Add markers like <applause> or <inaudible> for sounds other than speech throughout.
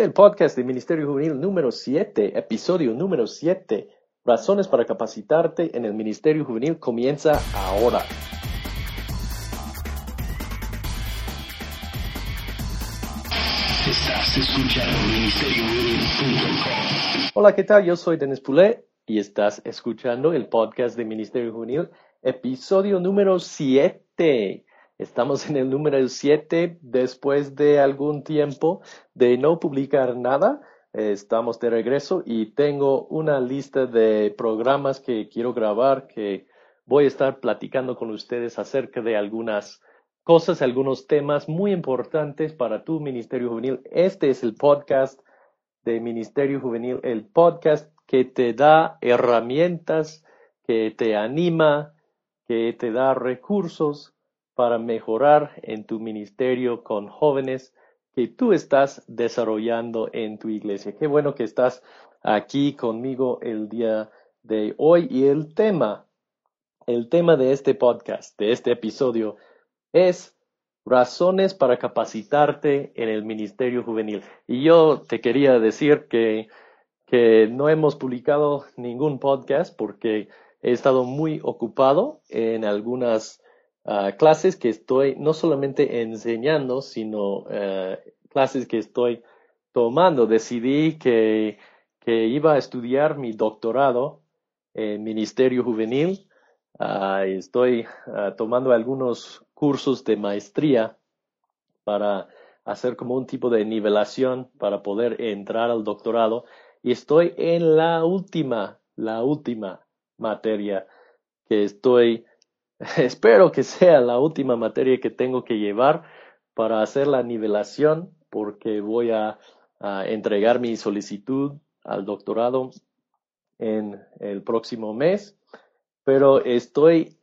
El podcast de Ministerio Juvenil número 7, episodio número 7, razones para capacitarte en el Ministerio Juvenil comienza ahora. Estás escuchando Hola, ¿qué tal? Yo soy Denis Poulet y estás escuchando el podcast de Ministerio Juvenil, episodio número 7. Estamos en el número 7 después de algún tiempo de no publicar nada. estamos de regreso y tengo una lista de programas que quiero grabar que voy a estar platicando con ustedes acerca de algunas cosas, algunos temas muy importantes para tu Ministerio Juvenil. Este es el podcast de Ministerio Juvenil, el podcast que te da herramientas, que te anima, que te da recursos para mejorar en tu ministerio con jóvenes que tú estás desarrollando en tu iglesia. Qué bueno que estás aquí conmigo el día de hoy y el tema, el tema de este podcast, de este episodio es razones para capacitarte en el ministerio juvenil. Y yo te quería decir que, que no hemos publicado ningún podcast porque he estado muy ocupado en algunas clases que estoy no solamente enseñando, sino uh, clases que estoy tomando. Decidí que, que, iba a estudiar mi doctorado en Ministerio Juvenil. Uh, estoy tomando algunos cursos de maestría para hacer como un tipo de nivelación para poder entrar al doctorado. Y estoy en la última, la última materia que estoy <laughs> Espero que sea la última materia que tengo que llevar para hacer la nivelación porque voy a, entregar mi solicitud al doctorado en el próximo mes, pero estoy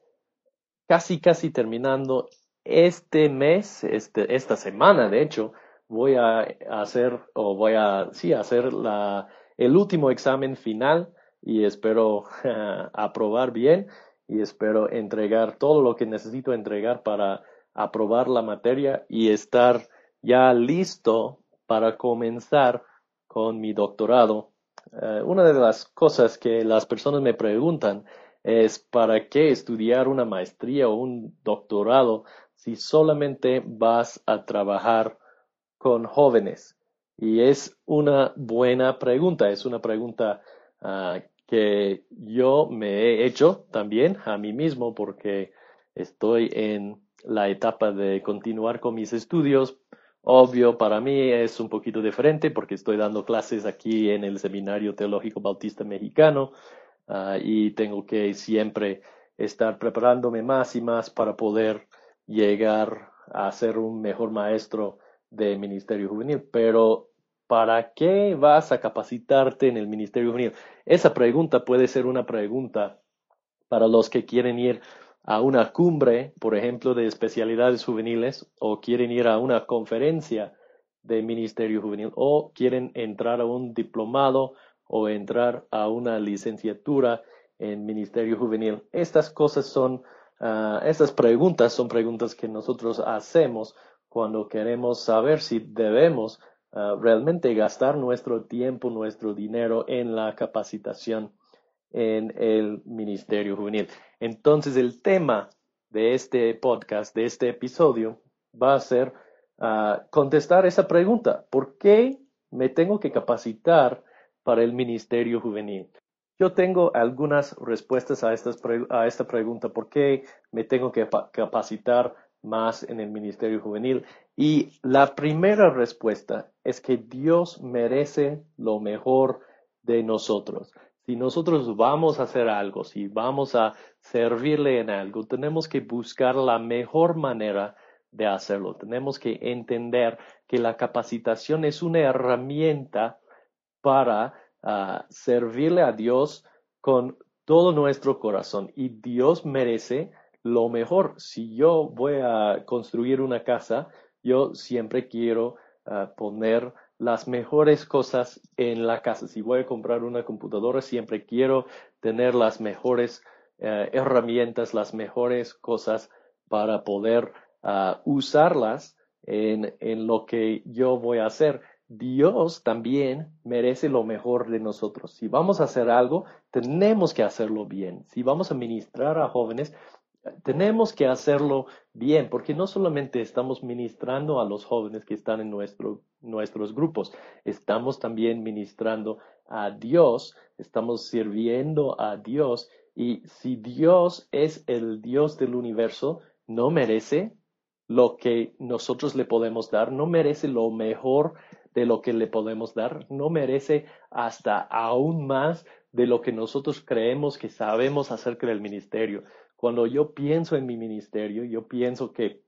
casi, casi terminando este mes, este, esta semana, de hecho, voy a hacer o voy a, sí, hacer la, el último examen final y espero <laughs> aprobar bien y espero entregar todo lo que necesito entregar para aprobar la materia y estar ya listo para comenzar con mi doctorado. Eh, una de las cosas que las personas me preguntan es para qué estudiar una maestría o un doctorado si solamente vas a trabajar con jóvenes. Y es una buena pregunta, es una pregunta uh, que yo me he hecho también a mí mismo porque estoy en la etapa de continuar con mis estudios. Obvio, para mí es un poquito diferente porque estoy dando clases aquí en el Seminario Teológico Bautista Mexicano uh, y tengo que siempre estar preparándome más y más para poder llegar a ser un mejor maestro de ministerio juvenil. Pero ¿Para qué vas a capacitarte en el Ministerio Juvenil? Esa pregunta puede ser una pregunta para los que quieren ir a una cumbre, por ejemplo, de especialidades juveniles, o quieren ir a una conferencia de Ministerio Juvenil, o quieren entrar a un diplomado o entrar a una licenciatura en Ministerio Juvenil. Estas cosas son, uh, estas preguntas son preguntas que nosotros hacemos cuando queremos saber si debemos Ah, realmente gastar nuestro tiempo, nuestro dinero en la capacitación en el Ministerio Juvenil. Entonces, el tema de este podcast, de este episodio, va a ser ah, contestar esa pregunta. ¿Por qué me tengo que capacitar para el Ministerio Juvenil? Yo tengo algunas respuestas a, a esta pregunta. ¿Por qué me tengo que capacitar más en el ministerio juvenil. Y la primera respuesta es que Dios merece lo mejor de nosotros. Si nosotros vamos a hacer algo, si vamos a servirle en algo, tenemos que buscar la mejor manera de hacerlo. Tenemos que entender que la capacitación es una herramienta para ah, servirle a Dios con todo nuestro corazón. Y Dios merece lo mejor. Si yo voy a construir una casa, yo siempre quiero ah, poner las mejores cosas en la casa. Si voy a comprar una computadora, siempre quiero tener las mejores eh, herramientas, las mejores cosas para poder ah, usarlas en, en, lo que yo voy a hacer. Dios también merece lo mejor de nosotros. Si vamos a hacer algo, tenemos que hacerlo bien. Si vamos a ministrar a jóvenes, tenemos que hacerlo bien, porque no solamente estamos ministrando a los jóvenes que están en nuestros grupos, estamos también ministrando a Dios, estamos sirviendo a Dios. Y si Dios es el Dios del universo, no merece lo que nosotros le podemos dar, no merece lo mejor de lo que le podemos dar, no merece hasta aún más de lo que nosotros creemos que sabemos acerca del ministerio. Cuando yo pienso en mi ministerio, yo pienso que,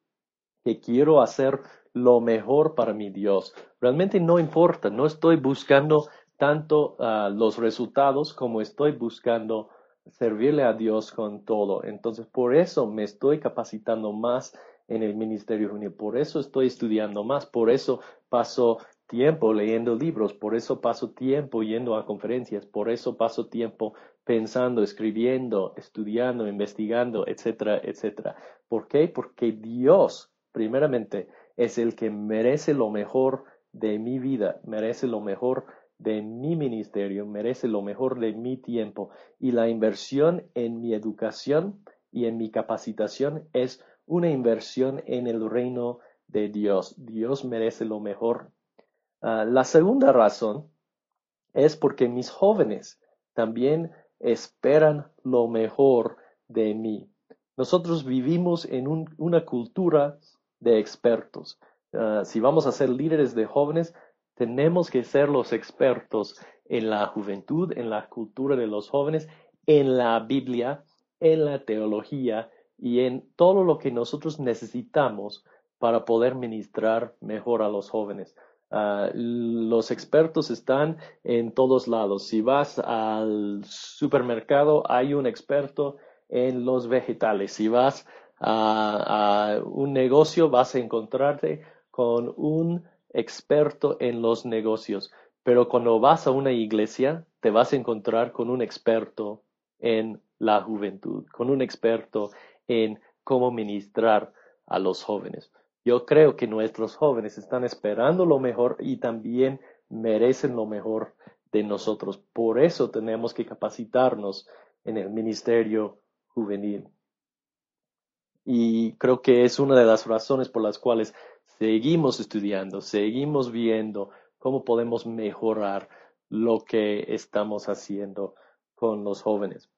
que quiero hacer lo mejor para mi Dios. Realmente no importa, no estoy buscando tanto ah, los resultados como estoy buscando servirle a Dios con todo. Entonces, por eso me estoy capacitando más en el ministerio juvenil, por eso estoy estudiando más, por eso paso tiempo leyendo libros, por eso paso tiempo yendo a conferencias, por eso paso tiempo pensando, escribiendo, estudiando, investigando, etcétera, etcétera. ¿Por qué? Porque Dios, primeramente, es el que merece lo mejor de mi vida, merece lo mejor de mi ministerio, merece lo mejor de mi tiempo y la inversión en mi educación y en mi capacitación es una inversión en el reino de Dios. Dios merece lo mejor. Ah, la segunda razón es porque mis jóvenes también esperan lo mejor de mí. Nosotros vivimos en una cultura de expertos. Ah, si vamos a ser líderes de jóvenes, tenemos que ser los expertos en la juventud, en la cultura de los jóvenes, en la Biblia, en la teología y en todo lo que nosotros necesitamos para poder ministrar mejor a los jóvenes. Ah, los expertos están en todos lados. Si vas al supermercado, hay un experto en los vegetales. Si vas a, un negocio, vas a encontrarte con un experto en los negocios. Pero cuando vas a una iglesia, te vas a encontrar con un experto en la juventud, con un experto en cómo ministrar a los jóvenes. Yo creo que nuestros jóvenes están esperando lo mejor y también merecen lo mejor de nosotros. Por eso tenemos que capacitarnos en el ministerio juvenil. Y creo que es una de las razones por las cuales seguimos estudiando, seguimos viendo cómo podemos mejorar lo que estamos haciendo con los jóvenes.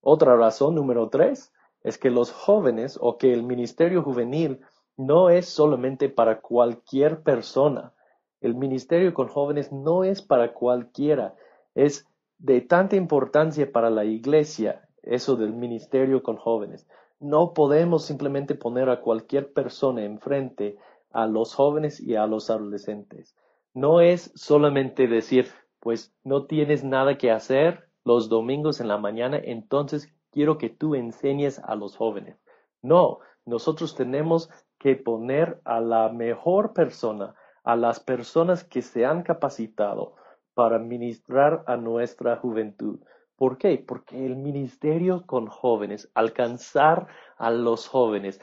Otra razón, número tres, es que los jóvenes o que el ministerio juvenil no es solamente para cualquier persona. El ministerio con jóvenes no es para cualquiera. Es de tanta importancia para la iglesia eso del ministerio con jóvenes. No podemos simplemente poner a cualquier persona enfrente a los jóvenes y a los adolescentes. No es solamente decir, pues no tienes nada que hacer los domingos en la mañana, entonces quiero que tú enseñes a los jóvenes. No, nosotros tenemos que poner a la mejor persona, a las personas que se han capacitado para ministrar a nuestra juventud. ¿Por qué? Porque el ministerio con jóvenes, alcanzar a los jóvenes,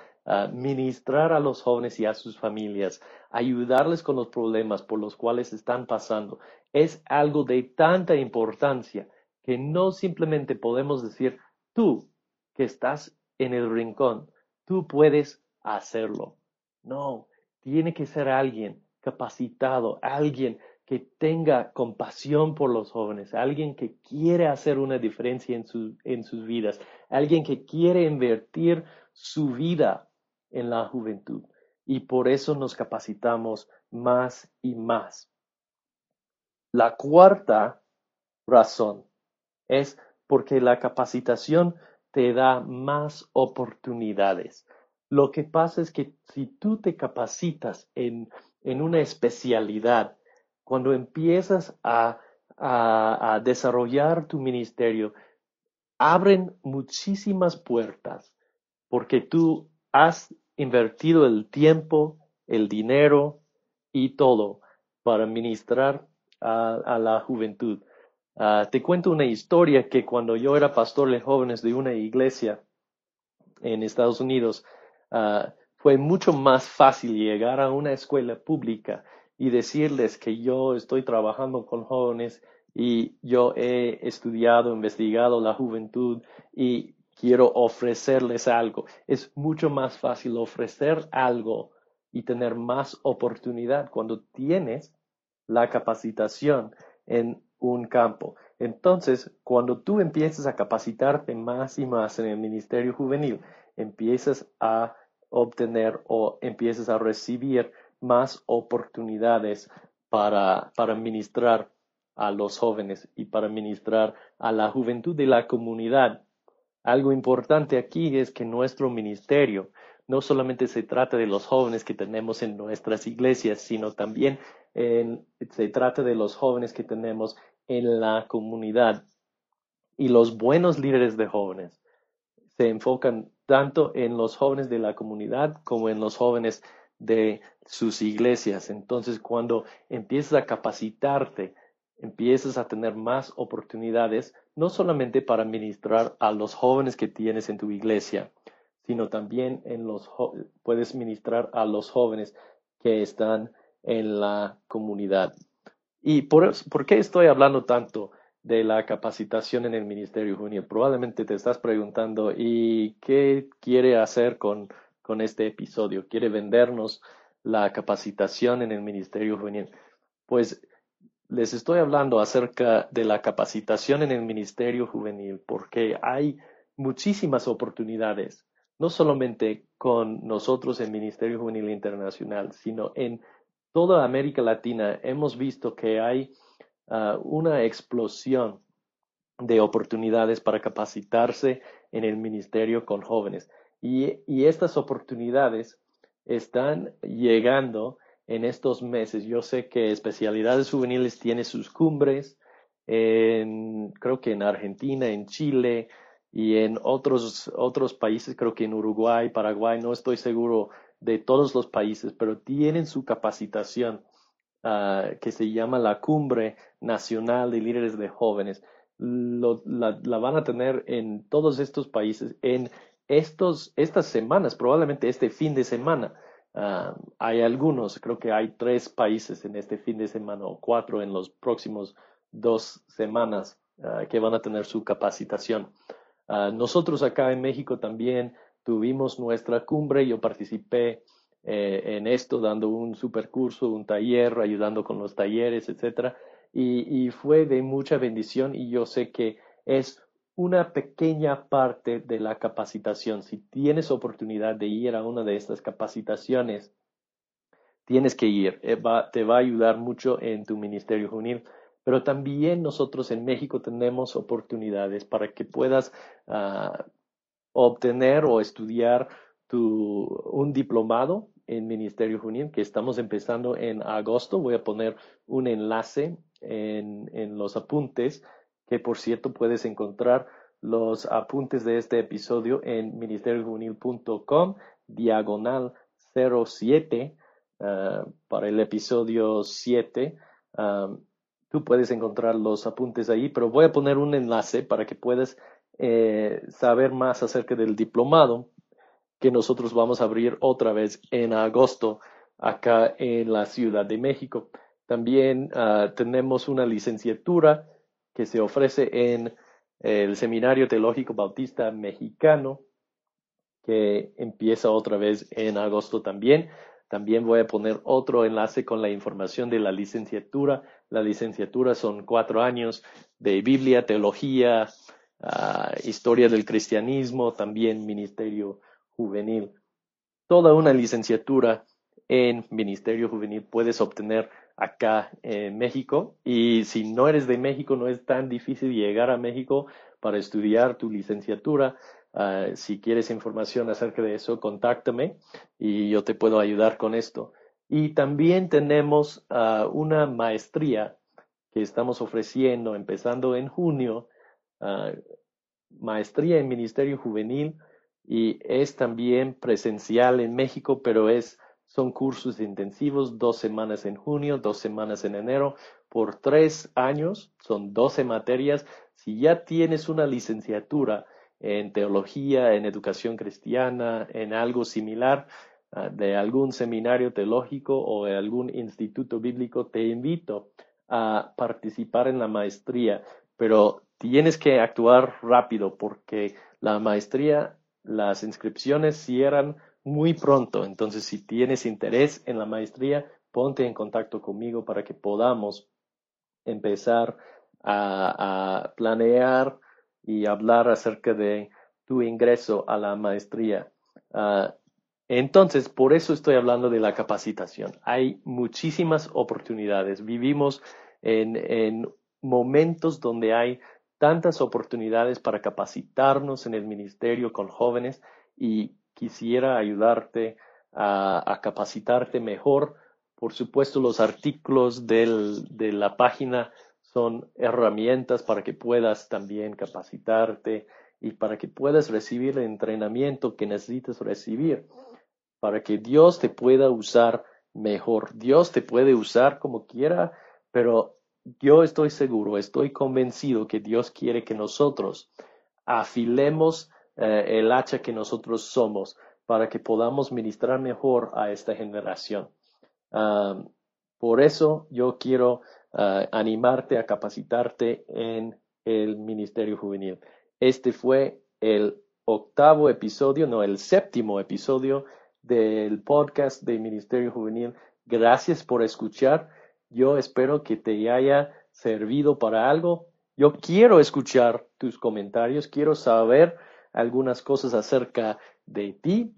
ministrar a los jóvenes y a sus familias, ayudarles con los problemas por los cuales están pasando, es algo de tanta importancia que no simplemente podemos decir, tú que estás en el rincón, tú puedes hacerlo. No, tiene que ser alguien capacitado, alguien que tenga compasión por los jóvenes, alguien que quiere hacer una diferencia en, en sus vidas, alguien que quiere invertir su vida en la juventud. Y por eso nos capacitamos más y más. La cuarta razón es porque la capacitación te da más oportunidades. Lo que pasa es que si tú te capacitas en, una especialidad, cuando empiezas a, a, desarrollar tu ministerio, abren muchísimas puertas porque tú has invertido el tiempo, el dinero y todo para ministrar a, la juventud. Ah, te cuento una historia que cuando yo era pastor de jóvenes de una iglesia en Estados Unidos, Ah, fue mucho más fácil llegar a una escuela pública y decirles que yo estoy trabajando con jóvenes y yo he estudiado, investigado la juventud y quiero ofrecerles algo. Es mucho más fácil ofrecer algo y tener más oportunidad cuando tienes la capacitación en un campo. Entonces, cuando tú empiezas a capacitarte más y más en el ministerio juvenil, empiezas a obtener o empiezas a recibir más oportunidades para, para ministrar a los jóvenes y para ministrar a la juventud de la comunidad. Algo importante aquí es que nuestro ministerio no solamente se trata de los jóvenes que tenemos en nuestras iglesias, sino también se trata de los jóvenes que tenemos en la comunidad. Y los buenos líderes de jóvenes se enfocan tanto en los jóvenes de la comunidad como en los jóvenes de sus iglesias. Entonces, cuando empiezas a capacitarte, empiezas a tener más oportunidades, no solamente para ministrar a los jóvenes que tienes en tu iglesia, sino también en los puedes ministrar a los jóvenes que están en la comunidad. ¿Y por, por qué estoy hablando tanto de la capacitación en el Ministerio Juvenil? Probablemente te estás preguntando, ¿y qué quiere hacer con, con este episodio? ¿Quiere vendernos la capacitación en el Ministerio Juvenil? Pues les estoy hablando acerca de la capacitación en el Ministerio Juvenil porque hay muchísimas oportunidades no solamente con nosotros en Ministerio Juvenil Internacional, sino en toda América Latina hemos visto que hay ah, una explosión de oportunidades para capacitarse en el ministerio con jóvenes. Y, estas oportunidades están llegando en estos meses. Yo sé que Especialidades Juveniles tiene sus cumbres, en, creo que en Argentina, en Chile, y en otros, otros países, creo que en Uruguay, Paraguay, no estoy seguro de todos los países, pero tienen su capacitación ah, que se llama la Cumbre Nacional de Líderes de Jóvenes. la, van a tener en todos estos países en estos, estas semanas, probablemente este fin de semana. Ah, hay algunos, creo que hay tres países en este fin de semana o cuatro en los próximos dos semanas ah, que van a tener su capacitación. Ah, nosotros acá en México también tuvimos nuestra cumbre, yo participé eh, en esto dando un supercurso, un taller, ayudando con los talleres, etcétera, y, fue de mucha bendición y yo sé que es una pequeña parte de la capacitación. Si tienes oportunidad de ir a una de estas capacitaciones, tienes que ir. Eh, te va a ayudar mucho en tu ministerio juvenil pero también nosotros en México tenemos oportunidades para que puedas ah, obtener o estudiar tu, un diplomado en Ministerio Juvenil que estamos empezando en agosto. Voy a poner un enlace en, en los apuntes, que por cierto puedes encontrar los apuntes de este episodio en ministeriojuvenil.com diagonal 07 ah, para el episodio 7. Tú puedes encontrar los apuntes ahí, pero voy a poner un enlace para que puedas eh, saber más acerca del diplomado que nosotros vamos a abrir otra vez en agosto acá en la Ciudad de México. También ah, tenemos una licenciatura que se ofrece en el Seminario Teológico Bautista Mexicano, que empieza otra vez en agosto también. También voy a poner otro enlace con la información de la licenciatura. La licenciatura son cuatro años de Biblia, teología, ah, historia del cristianismo, también ministerio juvenil. Toda una licenciatura en ministerio juvenil puedes obtener acá en México y si no eres de México no es tan difícil llegar a México para estudiar tu licenciatura. Ah, si quieres información acerca de eso, contáctame y yo te puedo ayudar con esto. Y también tenemos ah, una maestría que estamos ofreciendo empezando en junio, ah, maestría en Ministerio Juvenil y es también presencial en México, pero es son cursos intensivos, dos semanas en junio, dos semanas en enero, por tres años, son doce materias. Si ya tienes una licenciatura en teología, en educación cristiana, en algo similar, ah, de algún seminario teológico o de algún instituto bíblico, te invito a participar en la maestría, pero tienes que actuar rápido porque la maestría, las inscripciones cierran muy pronto. Entonces, si tienes interés en la maestría, ponte en contacto conmigo para que podamos empezar a, planear y hablar acerca de tu ingreso a la maestría. Ah, entonces, por eso estoy hablando de la capacitación. Hay muchísimas oportunidades. Vivimos en, momentos donde hay tantas oportunidades para capacitarnos en el ministerio con jóvenes y quisiera ayudarte a, capacitarte mejor. Por supuesto, los artículos de la página son herramientas para que puedas también capacitarte y para que puedas recibir el entrenamiento que necesitas recibir, para que Dios te pueda usar mejor. Dios te puede usar como quiera, pero yo estoy seguro, estoy convencido que Dios quiere que nosotros afilemos eh, el hacha que nosotros somos para que podamos ministrar mejor a esta generación. por eso yo quiero ah, animarte a capacitarte en el Ministerio Juvenil. Este fue el octavo episodio, no, el séptimo episodio del podcast de Ministerio Juvenil. Gracias por escuchar. Yo espero que te haya servido para algo. Yo quiero escuchar tus comentarios, quiero saber algunas cosas acerca de ti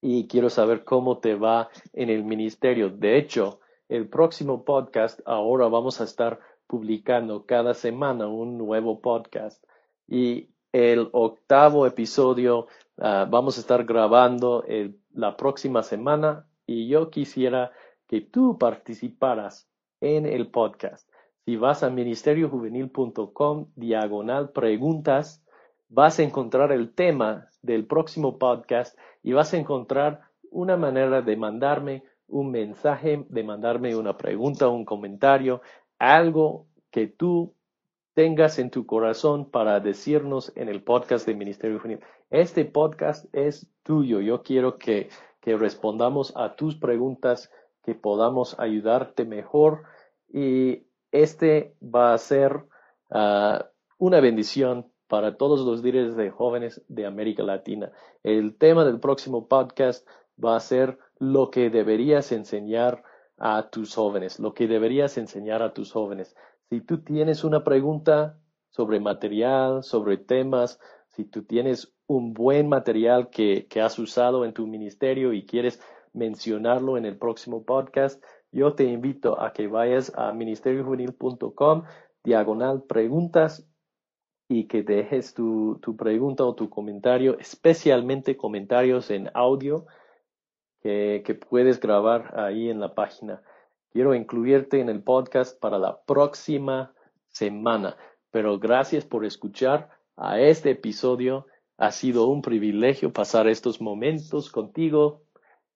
y quiero saber cómo te va en el ministerio. De hecho, el próximo podcast, ahora vamos a estar publicando cada semana un nuevo podcast y el octavo episodio ah, vamos a estar grabando la próxima semana y yo quisiera que tú participaras en el podcast. Si vas a ministeriojuvenil.com diagonal preguntas, vas a encontrar el tema del próximo podcast y vas a encontrar una manera de mandarme un mensaje, de mandarme una pregunta, un comentario, algo que tú tengas en tu corazón para decirnos en el podcast de Ministerio Juvenil. Este podcast es tuyo. Yo quiero que, que respondamos a tus preguntas, que podamos ayudarte mejor y este va a ser ah, una bendición para todos los líderes de jóvenes de América Latina. El tema del próximo podcast va a ser lo que deberías enseñar a tus jóvenes, lo que deberías enseñar a tus jóvenes. Si tú tienes una pregunta sobre material, sobre temas, si tú tienes un buen material que, que has usado en tu ministerio y quieres mencionarlo en el próximo podcast, yo te invito a que vayas a ministeriojuvenil.com diagonal preguntas y que dejes tu, tu pregunta o tu comentario, especialmente comentarios en audio que, que puedes grabar ahí en la página. Quiero incluirte en el podcast para la próxima semana, pero gracias por escuchar a este episodio. Ha sido un privilegio pasar estos momentos contigo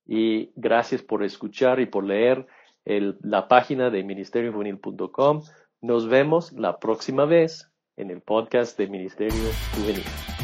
y gracias por escuchar y por leer el, la página de ministeriojuvenil.com. Nos vemos la próxima vez en el podcast de Ministerio Juvenil.